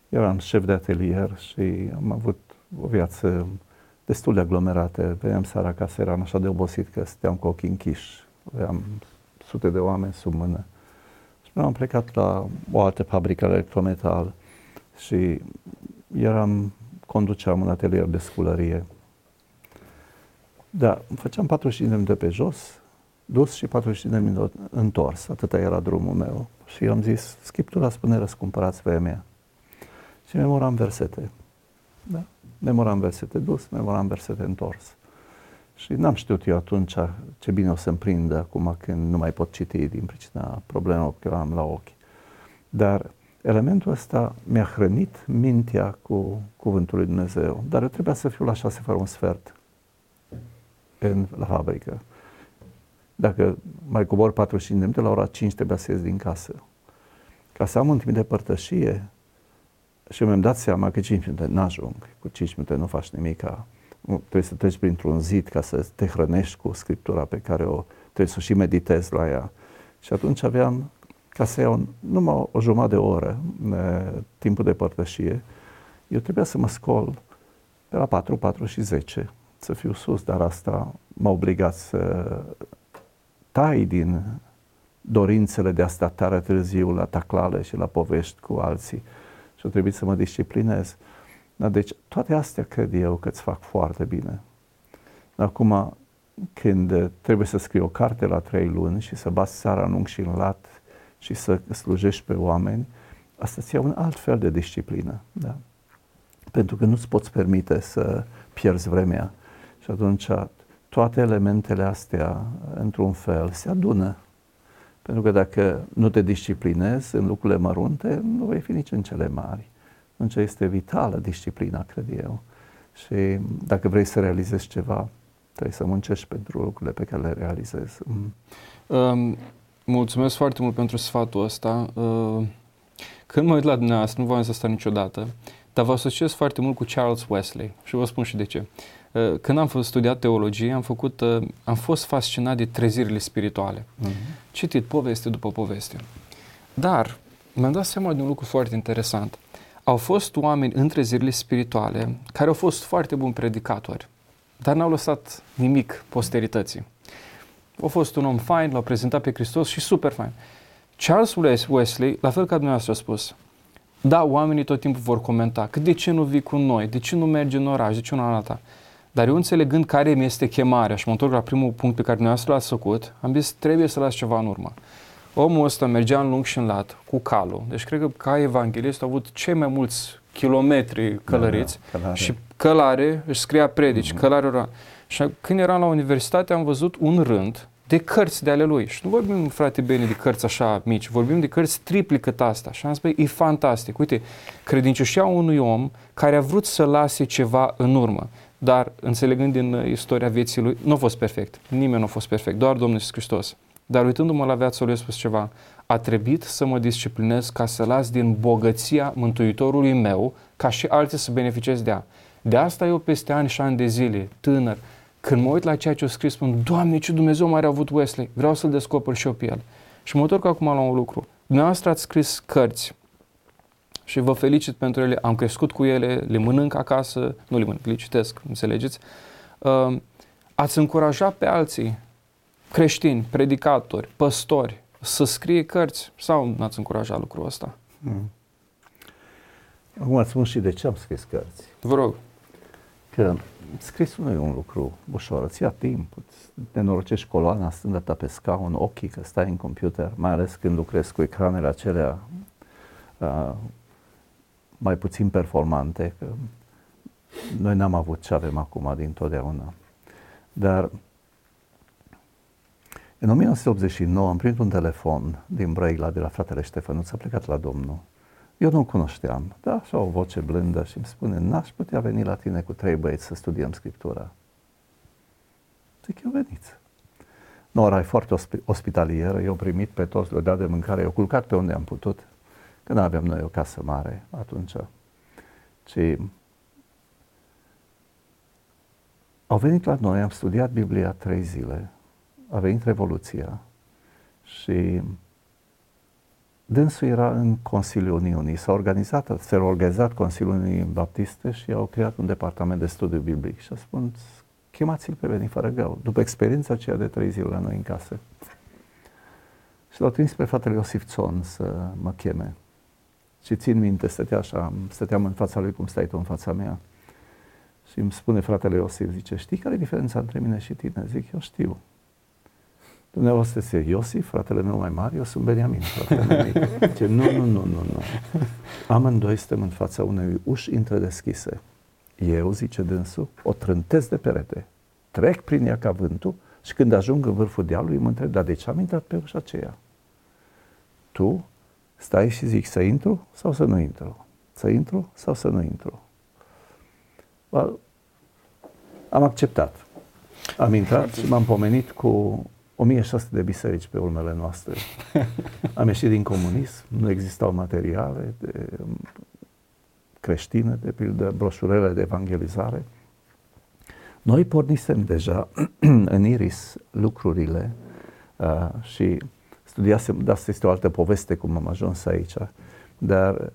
eram șef de atelier și am avut o viață destul de aglomerată. Veneam seara acasă, eram așa de obosit că stăteam cu ochii închiși. Aveam sute de oameni sub mână. Și am plecat la o altă fabrică electrometal și eram, conduceam un atelier de sculărie. Da, făceam 45 de minute pe jos, dus și 45 de minute întors. Atâta era drumul meu. Și am zis, Scriptura spune răscumpărați vremea. Și memoram versete. Da? Memoram versete dus, memoram versete întors. Și n-am știut eu atunci ce bine o să-mi prindă acum când nu mai pot citi din pricina problemelor pe care am la ochi. Dar elementul ăsta mi-a hrănit mintea cu cuvântul lui Dumnezeu. Dar eu trebuia să fiu la șase fără un sfert în, la fabrică. Dacă mai cobor 45 de minute, la ora 5 trebuia să ies din casă. Ca să am un timp de părtășie și mi-am dat seama că 5 minute n-ajung. Cu 5 minute nu faci nimic. Trebuie să treci printr-un zid ca să te hrănești cu Scriptura pe care o trebuie să și meditezi la ea. Și atunci aveam, ca să iau numai o, o jumătate de oră ne, timpul de părtășie, eu trebuia să mă scol pe la 4, 4 și 10 să fiu sus, dar asta m-a obligat să tai din dorințele de a sta tare târziu la taclale și la povești cu alții și a trebuit să mă disciplinez. Da, deci toate astea cred eu că îți fac foarte bine. Acum, când trebuie să scrii o carte la trei luni și să bați seara în unghi și în lat și să slujești pe oameni, asta ți ia un alt fel de disciplină. Da? Pentru că nu-ți poți permite să pierzi vremea. Și atunci toate elementele astea, într-un fel, se adună. Pentru că dacă nu te disciplinezi în lucrurile mărunte, nu vei fi nici în cele mari. Atunci este vitală disciplina, cred eu. Și dacă vrei să realizezi ceva, trebuie să muncești pentru lucrurile pe care le realizezi. Mm. Um, mulțumesc foarte mult pentru sfatul ăsta. Uh, când mă uit la dumneavoastră, nu v-am zis asta niciodată, dar vă asociez foarte mult cu Charles Wesley și vă spun și de ce. Uh, când am studiat teologie, am, făcut, uh, am fost fascinat de trezirile spirituale. Uh-huh. Citit poveste după poveste. Dar mi-am dat seama de un lucru foarte interesant. Au fost oameni în trezirile spirituale care au fost foarte buni predicatori, dar n-au lăsat nimic posterității. A fost un om fain, l-a prezentat pe Hristos și super fain. Charles Wesley, la fel ca dumneavoastră a spus, da, oamenii tot timpul vor comenta că de ce nu vii cu noi, de ce nu mergi în oraș, de ce nu în alta. Dar eu înțelegând care mi este chemarea și mă întorc la primul punct pe care dumneavoastră l-ați făcut, am zis trebuie să las ceva în urmă. Omul ăsta mergea în lung și în lat cu calul. Deci cred că ca evanghelist a avut cei mai mulți kilometri călăriți da, da, călare. și călare își scria predici, mm-hmm. călare ora. Și când eram la universitate am văzut un rând de cărți de ale lui. Și nu vorbim, frate bine, de cărți așa mici, vorbim de cărți tripli cât asta. Și am zis, băi, e fantastic. Uite, credincioșia unui om care a vrut să lase ceva în urmă. Dar, înțelegând din uh, istoria vieții lui, nu a fost perfect. Nimeni nu a fost perfect, doar Domnul Iisus Hristos. Dar uitându-mă la viața lui, a spus ceva. A trebuit să mă disciplinez ca să las din bogăția Mântuitorului meu, ca și alții să beneficiez de ea. De asta eu peste ani și ani de zile, tânăr, când mă uit la ceea ce a scris, spun, Doamne, ce Dumnezeu mai a avut Wesley, vreau să-l descoper și eu pe el. Și mă întorc acum la un lucru. Dumneavoastră ați scris cărți și vă felicit pentru ele, am crescut cu ele, le mănânc acasă, nu le mănânc, le citesc, înțelegeți? Uh, ați încurajat pe alții, creștini, predicatori, păstori, să scrie cărți sau n-ați încurajat lucrul ăsta? Mm. Acum îți spun și de ce am scris cărți. Vă rog. Că scrisul nu e un lucru ușor, îți ia timp, îți nenorocești coloana stând ta pe scaun, ochii că stai în computer, mai ales când lucrezi cu ecranele acelea uh, mai puțin performante, că noi n-am avut ce avem acum din totdeauna. Dar în 1989 am primit un telefon din Brăila de la fratele Ștefănuț, a plecat la Domnul. Eu nu-l cunoșteam, da, așa o voce blândă și îmi spune, n-aș putea veni la tine cu trei băieți să studiem Scriptura. Zic, eu veniți. Nora e foarte ospitalieră, eu primit pe toți, le dat de mâncare, eu culcat pe unde am putut, că nu aveam noi o casă mare atunci. Și au venit la noi, am studiat Biblia trei zile, a venit Revoluția și dânsul era în Consiliul Uniunii. S-a organizat, s-a organizat Consiliul Uniunii Baptiste și au creat un departament de studiu biblic și a spus, chemați-l pe Beni Fărăgău, după experiența aceea de trei zile la noi în casă. Și l-au trimis pe fratele Iosif Țon să mă cheme. Și țin minte, stătea așa, stăteam în fața lui cum stai tu în fața mea. Și îmi spune fratele Iosif, zice, știi care e diferența între mine și tine? Zic, eu știu. Dumneavoastră este Iosif, fratele meu mai mare, eu sunt Beniamin, fratele meu mic. Zice, nu, nu, nu, nu, nu. Amândoi suntem în fața unei uși întredeschise. Eu, zice dânsul, o trântesc de perete, trec prin ea ca vântul și când ajung în vârful dealului mă întreb, dar de ce am intrat pe ușa aceea? Tu stai și zici să intru sau să nu intru? Să intru sau să nu intru? Well, am acceptat. Am intrat și m-am pomenit cu 1600 de biserici pe urmele noastre. *laughs* Am ieșit din comunism, nu existau materiale de creștine, de pildă broșurele de evangelizare. Noi pornisem deja *clears throat* în Iris lucrurile uh, și studiasem, dar asta este o altă poveste cum am ajuns aici, dar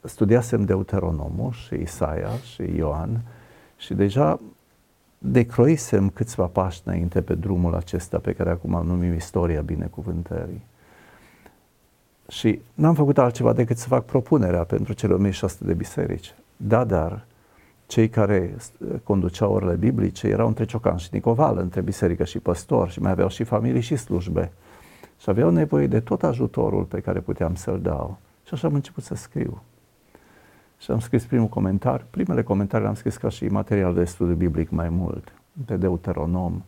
studiasem Deuteronomul și Isaia și Ioan și deja decroisem câțiva pași înainte pe drumul acesta pe care acum numim istoria binecuvântării. Și n-am făcut altceva decât să fac propunerea pentru cele 1600 de biserici. Da, dar cei care conduceau orele biblice erau între Ciocan și Nicoval, între biserică și păstor și mai aveau și familii și slujbe. Și aveau nevoie de tot ajutorul pe care puteam să-l dau. Și așa am început să scriu. Și am scris primul comentariu. Primele comentarii le-am scris ca și material de studiu biblic mai mult, pe Deuteronom.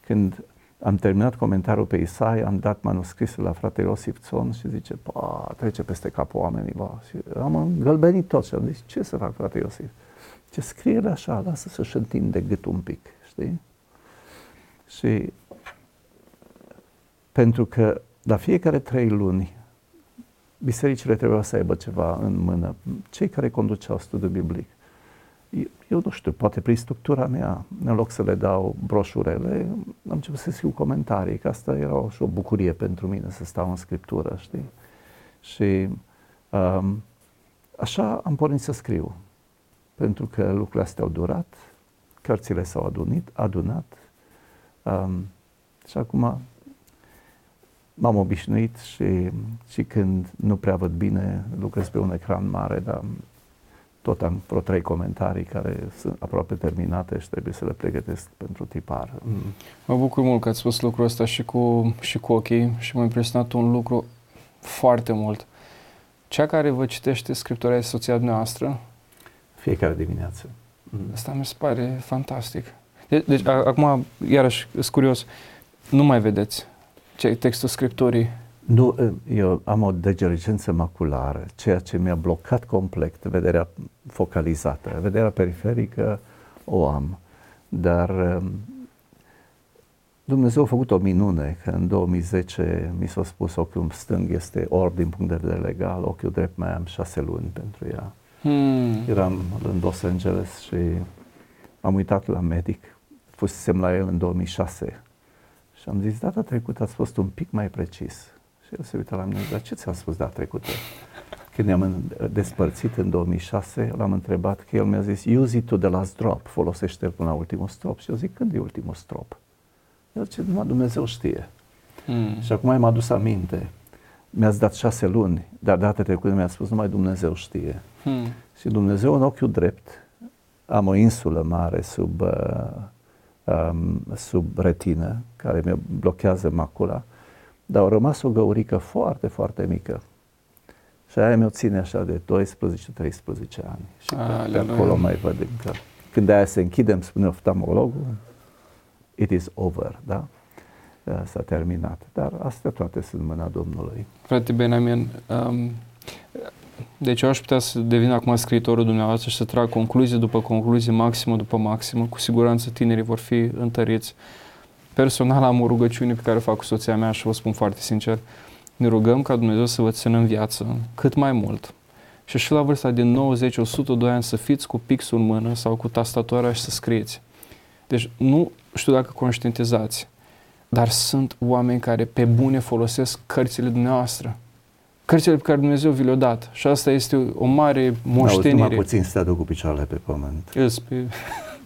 Când am terminat comentariul pe Isaia, am dat manuscrisul la fratele Iosif Țon și zice, pa, trece peste capul oamenilor. Și am îngălbenit tot și am zis, ce să fac, frate Iosif? Ce scrie așa, lasă să-și întinde gât un pic, știi? Și pentru că la fiecare trei luni bisericile trebuiau să aibă ceva în mână. Cei care conduceau studiul biblic. Eu, eu nu știu, poate prin structura mea, în loc să le dau broșurele, am început să scriu comentarii, că asta era și o bucurie pentru mine să stau în scriptură, știi? Și um, așa am pornit să scriu, pentru că lucrurile astea au durat, cărțile s-au adunit, adunat um, și acum m-am obișnuit și, și când nu prea văd bine, lucrez pe un ecran mare, dar tot am vreo trei comentarii care sunt aproape terminate și trebuie să le pregătesc pentru tipar. Mm. Mă bucur mult că ați spus lucrul ăsta și cu, și cu ochii și m-a impresionat un lucru foarte mult. Cea care vă citește Scriptura este soția dumneavoastră? Fiecare dimineață. Mm. Asta mi se pare fantastic. De- deci, a- acum, iarăși, sunt curios, nu mai vedeți ce textul Scripturii? Nu, eu am o degergență maculară, ceea ce mi-a blocat complet vederea focalizată. Vederea periferică o am, dar um, Dumnezeu a făcut o minune, că în 2010 mi s-a spus ochiul stâng este orb din punct de vedere legal, ochiul drept mai am șase luni pentru ea. Hmm. Eram în Los Angeles și am uitat la medic, fusesem la el în 2006 și am zis, data trecută ați fost un pic mai precis. Și el se uită la mine, dar ce ți-am spus data trecută? Când ne-am despărțit în 2006, l-am întrebat că el mi-a zis, use it to the last drop, folosește-l până la ultimul strop. Și eu zic, când e ultimul strop? El zice, numai Dumnezeu știe. Mm. Și acum mi-am adus aminte. mi-ați dat șase luni, dar data trecută mi-a spus numai Dumnezeu știe. Hmm. Și Dumnezeu în ochiul drept, am o insulă mare sub, uh, um, sub retină, care mi blochează macula, dar a rămas o găurică foarte, foarte mică. Și aia mi-o ține așa de 12-13 ani. Și pe, pe acolo mai văd încă. Când aia se închide, îmi spune oftalmologul, it is over, da? S-a terminat. Dar astea toate sunt mâna Domnului. Frate Benjamin, um, deci eu aș putea să devin acum scriitorul dumneavoastră și să trag concluzie după concluzie, maximă după maximă. Cu siguranță tinerii vor fi întăriți. Personal am o rugăciune pe care o fac cu soția mea și vă spun foarte sincer. Ne rugăm ca Dumnezeu să vă țină în viață cât mai mult. Și și la vârsta de 90, 102 ani să fiți cu pixul în mână sau cu tastatura și să scrieți. Deci nu știu dacă conștientizați, dar sunt oameni care pe bune folosesc cărțile dumneavoastră cărțile pe care Dumnezeu vi le-a dat. Și asta este o mare moștenire. Auzi, puțin să cu picioarele pe pământ. Yes, pe...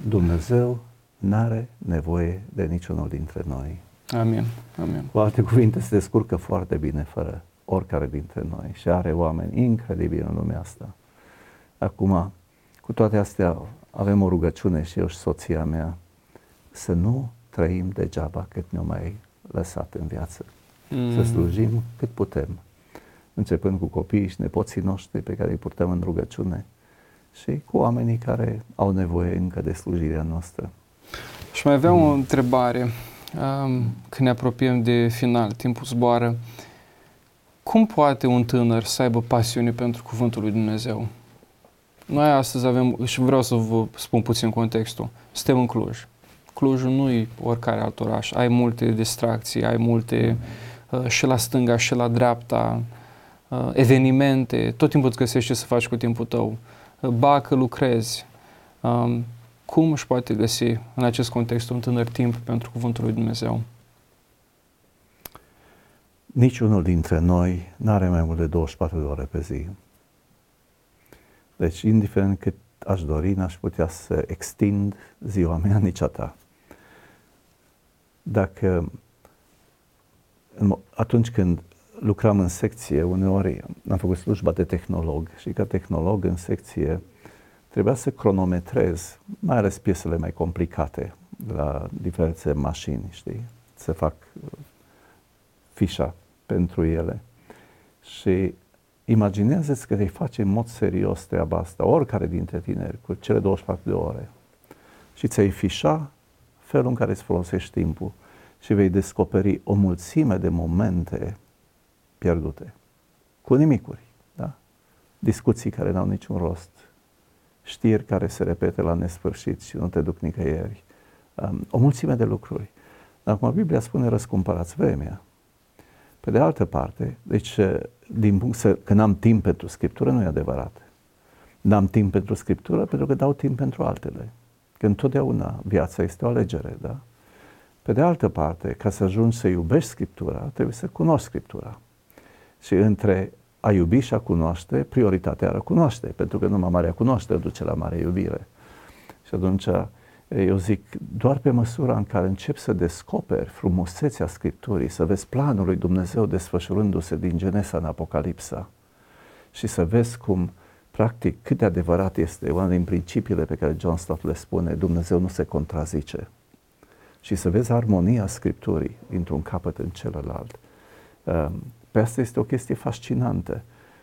Dumnezeu n-are nevoie de niciunul dintre noi. Amin. Amin. Cu alte cuvinte, se descurcă foarte bine fără oricare dintre noi și are oameni incredibili în lumea asta. Acum, cu toate astea, avem o rugăciune și eu și soția mea să nu trăim degeaba cât ne-o mai lăsat în viață. Mm. Să slujim cât putem începând cu copiii și nepoții noștri pe care îi purtăm în rugăciune și cu oamenii care au nevoie încă de slujirea noastră. Și mai aveam mm. o întrebare. Um, când ne apropiem de final, timpul zboară. Cum poate un tânăr să aibă pasiune pentru Cuvântul lui Dumnezeu? Noi astăzi avem, și vreau să vă spun puțin contextul, suntem în Cluj. Clujul nu e oricare alt oraș. Ai multe distracții, ai multe uh, și la stânga și la dreapta, uh, evenimente, tot timpul îți găsești ce să faci cu timpul tău. Uh, ba că lucrezi. Um, cum își poate găsi în acest context un tânăr timp pentru Cuvântul lui Dumnezeu? Niciunul dintre noi nu are mai mult de 24 de ore pe zi. Deci, indiferent cât aș dori, n-aș putea să extind ziua mea, nici a ta. Dacă atunci când lucram în secție, uneori am făcut slujba de tehnolog și ca tehnolog în secție trebuia să cronometrez, mai ales piesele mai complicate la diverse mașini, știi, să fac uh, fișa pentru ele. Și imaginează-ți că îi face în mod serios treaba asta, oricare dintre tineri, cu cele 24 de ore. Și ți-ai fișa felul în care îți folosești timpul și vei descoperi o mulțime de momente pierdute. Cu nimicuri, da? Discuții care n-au niciun rost, știri care se repete la nesfârșit și nu te duc nicăieri, um, o mulțime de lucruri. Acum Biblia spune răscumpărați vremea. Pe de altă parte, deci din punct să, că n-am timp pentru Scriptură nu e adevărat. N-am timp pentru Scriptură pentru că dau timp pentru altele. Că întotdeauna viața este o alegere, da? Pe de altă parte, ca să ajungi să iubești Scriptura, trebuie să cunoști Scriptura. Și între a iubi și a cunoaște, prioritatea era cunoaște, pentru că numai marea cunoaștere duce la mare iubire. Și atunci eu zic, doar pe măsura în care încep să descoperi frumusețea Scripturii, să vezi planul lui Dumnezeu desfășurându-se din Genesa în Apocalipsa și să vezi cum, practic, cât de adevărat este una din principiile pe care John Stott le spune, Dumnezeu nu se contrazice. Și să vezi armonia Scripturii dintr-un capăt în celălalt. Ehm, pe asta este o chestie fascinantă.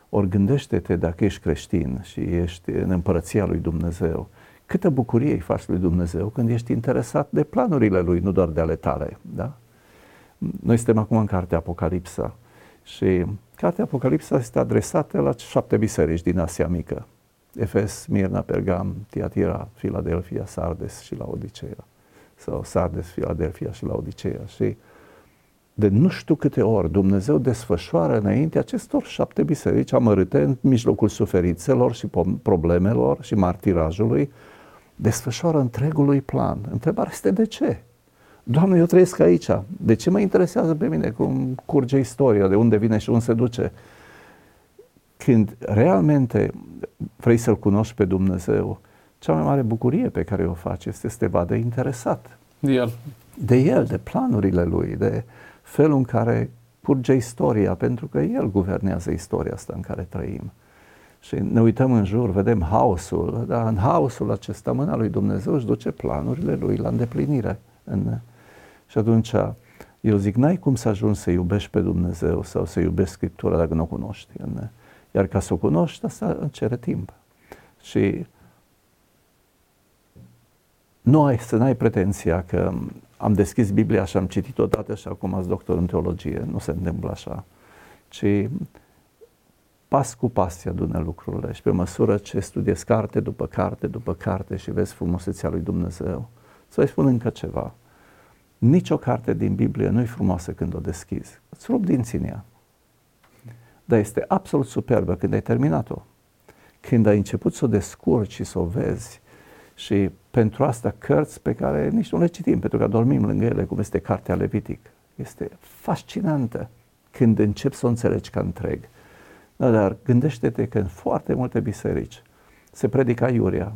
Ori gândește-te dacă ești creștin și ești în împărăția lui Dumnezeu, câtă bucurie îi faci lui Dumnezeu când ești interesat de planurile lui, nu doar de ale tale. Da? Noi suntem acum în cartea Apocalipsa și cartea Apocalipsa este adresată la șapte biserici din Asia Mică. Efes, Mirna, Pergam, Tiatira, Filadelfia, Sardes și la Odiceea. Sau Sardes, Filadelfia și la Odiceea. Și de nu știu câte ori Dumnezeu desfășoară înainte acestor șapte biserici amărâte în mijlocul suferințelor și problemelor și martirajului, desfășoară întregului plan. Întrebarea este de ce? Doamne, eu trăiesc aici. De ce mă interesează pe mine cum curge istoria, de unde vine și unde se duce? Când realmente vrei să-L cunoști pe Dumnezeu, cea mai mare bucurie pe care o faci este să te vadă interesat. De El. De El, de planurile Lui, de felul în care purge istoria, pentru că El guvernează istoria asta în care trăim. Și ne uităm în jur, vedem haosul, dar în haosul acesta mâna lui Dumnezeu își duce planurile lui la îndeplinire. În... Și atunci eu zic, n-ai cum să ajungi să iubești pe Dumnezeu sau să iubești Scriptura dacă nu o cunoști. În... Iar ca să o cunoști, asta cere timp. Și nu ai să n-ai pretenția că am deschis Biblia și am citit odată și acum ați doctor în teologie. Nu se întâmplă așa. Ci pas cu pas se adună lucrurile și pe măsură ce studiezi carte după carte după carte și vezi frumusețea lui Dumnezeu, să vei spun încă ceva. Nici o carte din Biblie nu e frumoasă când o deschizi. Îți rup dinții în ea. Dar este absolut superbă când ai terminat-o. Când ai început să o descurci și să o vezi și pentru asta cărți pe care nici nu le citim, pentru că dormim lângă ele, cum este Cartea Levitic. Este fascinantă când începi să o înțelegi ca întreg. Da, dar gândește-te că în foarte multe biserici se predica iuria,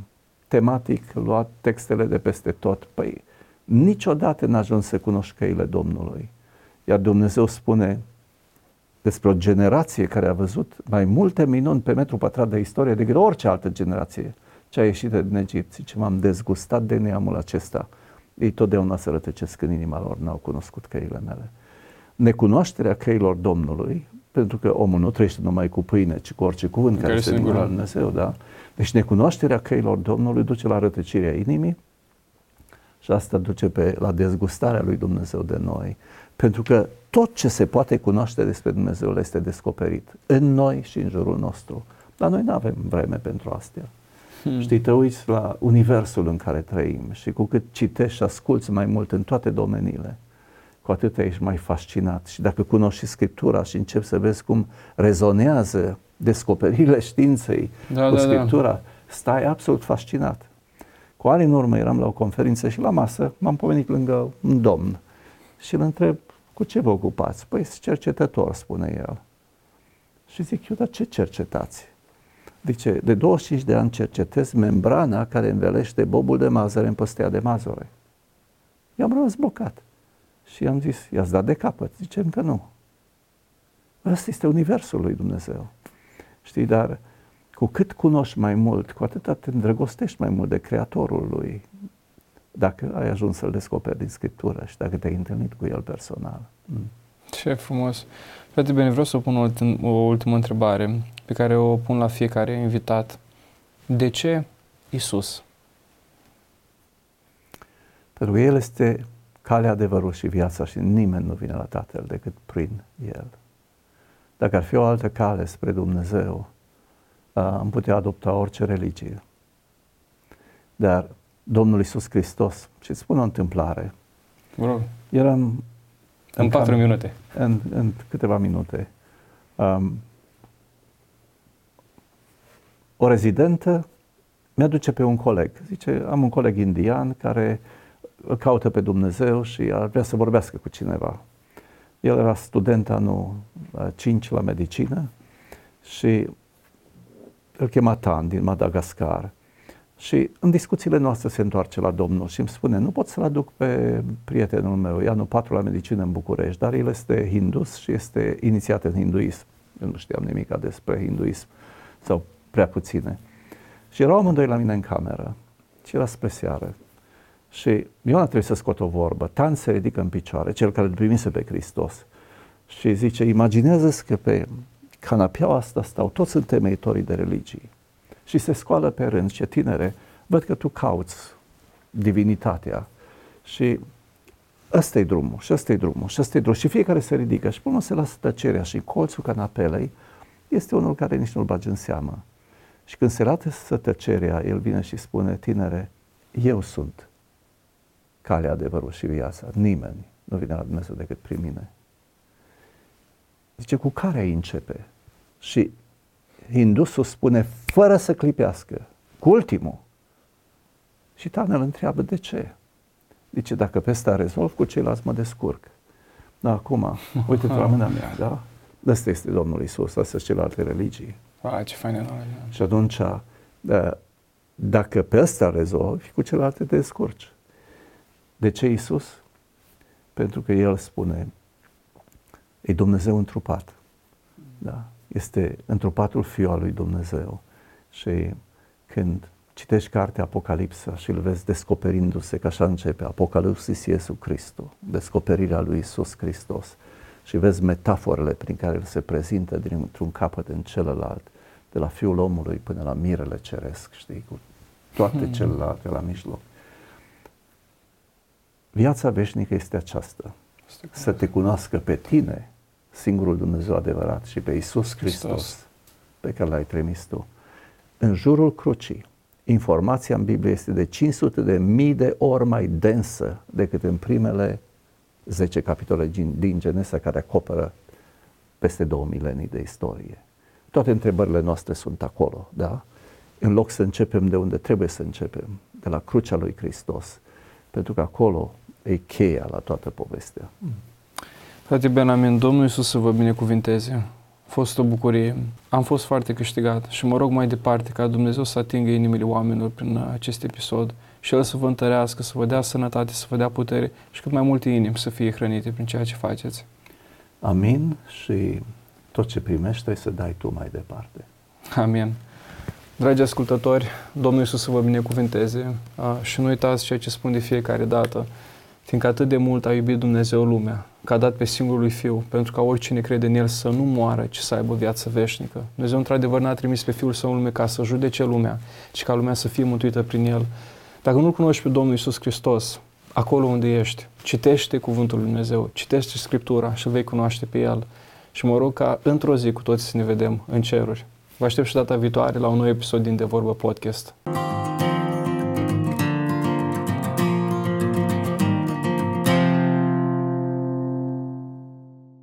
tematic luat textele de peste tot. Păi niciodată n-a ajuns să cunoști căile Domnului. Iar Dumnezeu spune despre o generație care a văzut mai multe minuni pe metru pătrat de istorie decât orice altă generație ce a ieșit din Egipt. Zice, m-am dezgustat de neamul acesta. Ei totdeauna se rătăcesc în inima lor, n-au cunoscut căile mele. Necunoașterea căilor Domnului, pentru că omul nu trăiește numai cu pâine, ci cu orice cuvânt care, care se din Dumnezeu, da? Deci necunoașterea căilor Domnului duce la rătăcirea inimii și asta duce pe, la dezgustarea lui Dumnezeu de noi. Pentru că tot ce se poate cunoaște despre Dumnezeu le este descoperit în noi și în jurul nostru. Dar noi nu avem vreme pentru astea. Hmm. Știi, te uiți la universul în care trăim și cu cât citești și asculți mai mult în toate domeniile, cu atât ești mai fascinat. Și dacă cunoști și Scriptura și începi să vezi cum rezonează descoperirile științei da, cu da, da. Scriptura, da. stai absolut fascinat. Cu ani în urmă eram la o conferință și la masă m-am pomenit lângă un domn și îl întreb, cu ce vă ocupați? Păi, cercetător, spune el. Și zic, eu, dar ce cercetați? Zice, de 25 de ani cercetez membrana care învelește bobul de mazăre în păstea de mazăre. I-am rămas blocat. Și i-am zis, i-ați dat de capăt? Zice, încă nu. Ăsta este universul lui Dumnezeu. Știi, dar cu cât cunoști mai mult, cu atât te îndrăgostești mai mult de Creatorul lui, dacă ai ajuns să-L descoperi din Scriptură și dacă te-ai întâlnit cu El personal. Mm. Ce frumos! Frate bine, vreau să pun o, o ultimă întrebare pe care o pun la fiecare invitat. De ce Isus? Pentru că El este calea, adevărul și viața și nimeni nu vine la Tatăl decât prin El. Dacă ar fi o altă cale spre Dumnezeu, am putea adopta orice religie. Dar Domnul Isus Hristos, și îți spun o întâmplare. Bro. Eram în, în patru cam, minute. În, în câteva minute. Um, o rezidentă mi-aduce pe un coleg. Zice, am un coleg indian care îl caută pe Dumnezeu și ar vrea să vorbească cu cineva. El era student anul 5 la medicină și îl chema Tan din Madagascar. Și în discuțiile noastre se întoarce la Domnul și îmi spune, nu pot să-l aduc pe prietenul meu, e anul 4 la medicină în București, dar el este hindus și este inițiat în hinduism. Eu nu știam nimic despre hinduism sau prea puține. Și erau amândoi la mine în cameră și era spre seară. Și Ioana trebuie să scot o vorbă. Tan se ridică în picioare, cel care îl primise pe Hristos. Și zice, imaginează-ți că pe canapeaua asta stau toți întemeitorii de religii. Și se scoală pe rând, ce tinere, văd că tu cauți divinitatea. Și ăsta e drumul, și ăsta e drumul, și ăsta e drumul. Și fiecare se ridică și până se lasă tăcerea și colțul canapelei este unul care nici nu-l bagi în seamă. Și când se lasă tăcerea, el vine și spune, tinere, eu sunt calea, adevărul și viața. Nimeni nu vine la Dumnezeu decât prin mine. Zice, cu care ai începe? Și hindusul spune, fără să clipească, cu ultimul. Și Tanel întreabă, de ce? Zice, dacă pe asta rezolv, cu ceilalți mă descurc. Da, acum, uite-te la mâna mea, da? Ăsta este Domnul Isus, astea sunt celelalte religii. Wow, ce faină Și atunci, da, dacă pe ăsta rezolvi, cu celelalte te descurci. De ce Isus? Pentru că El spune, E Dumnezeu întrupat. Da? Este întrupatul Fiul al lui Dumnezeu. Și când citești cartea Apocalipsa și îl vezi descoperindu-se, că așa începe, Apocalipsis Iesu Hristos, descoperirea lui Isus Hristos. Și vezi metaforele prin care el se prezintă dintr-un capăt în celălalt, de la Fiul omului până la mirele ceresc, știi, cu toate hmm. celelalte la mijloc. Viața veșnică este aceasta. Să te cunoască pe tine, singurul Dumnezeu adevărat, și pe Isus Hristos, Hristos. pe care l-ai trimis tu. În jurul crucii, informația în Biblie este de 500 de mii de ori mai densă decât în primele 10 capitole din, din Genesa care acoperă peste două milenii de istorie. Toate întrebările noastre sunt acolo, da? În loc să începem de unde trebuie să începem, de la crucea lui Hristos, pentru că acolo e cheia la toată povestea. Frate Benamin, Domnul Iisus să vă binecuvinteze. A fost o bucurie. Am fost foarte câștigat și mă rog mai departe ca Dumnezeu să atingă inimile oamenilor prin acest episod și El să vă întărească, să vă dea sănătate, să vă dea putere și cât mai multe inimi să fie hrănite prin ceea ce faceți. Amin și tot ce primești să dai tu mai departe. Amin. Dragi ascultători, Domnul Iisus să vă binecuvânteze și nu uitați ceea ce spun de fiecare dată, fiindcă atât de mult a iubit Dumnezeu lumea, că a dat pe singurul lui Fiu, pentru ca oricine crede în El să nu moară, ci să aibă viață veșnică. Dumnezeu într-adevăr n-a trimis pe Fiul Său în lume ca să judece lumea, ci ca lumea să fie mântuită prin El. Dacă nu-L cunoști pe Domnul Iisus Hristos, acolo unde ești, citește Cuvântul Lui Dumnezeu, citește Scriptura și vei cunoaște pe El. Și mă rog ca într-o zi cu toți să ne vedem în ceruri. Vă aștept și data viitoare la un nou episod din De Vorbă Podcast.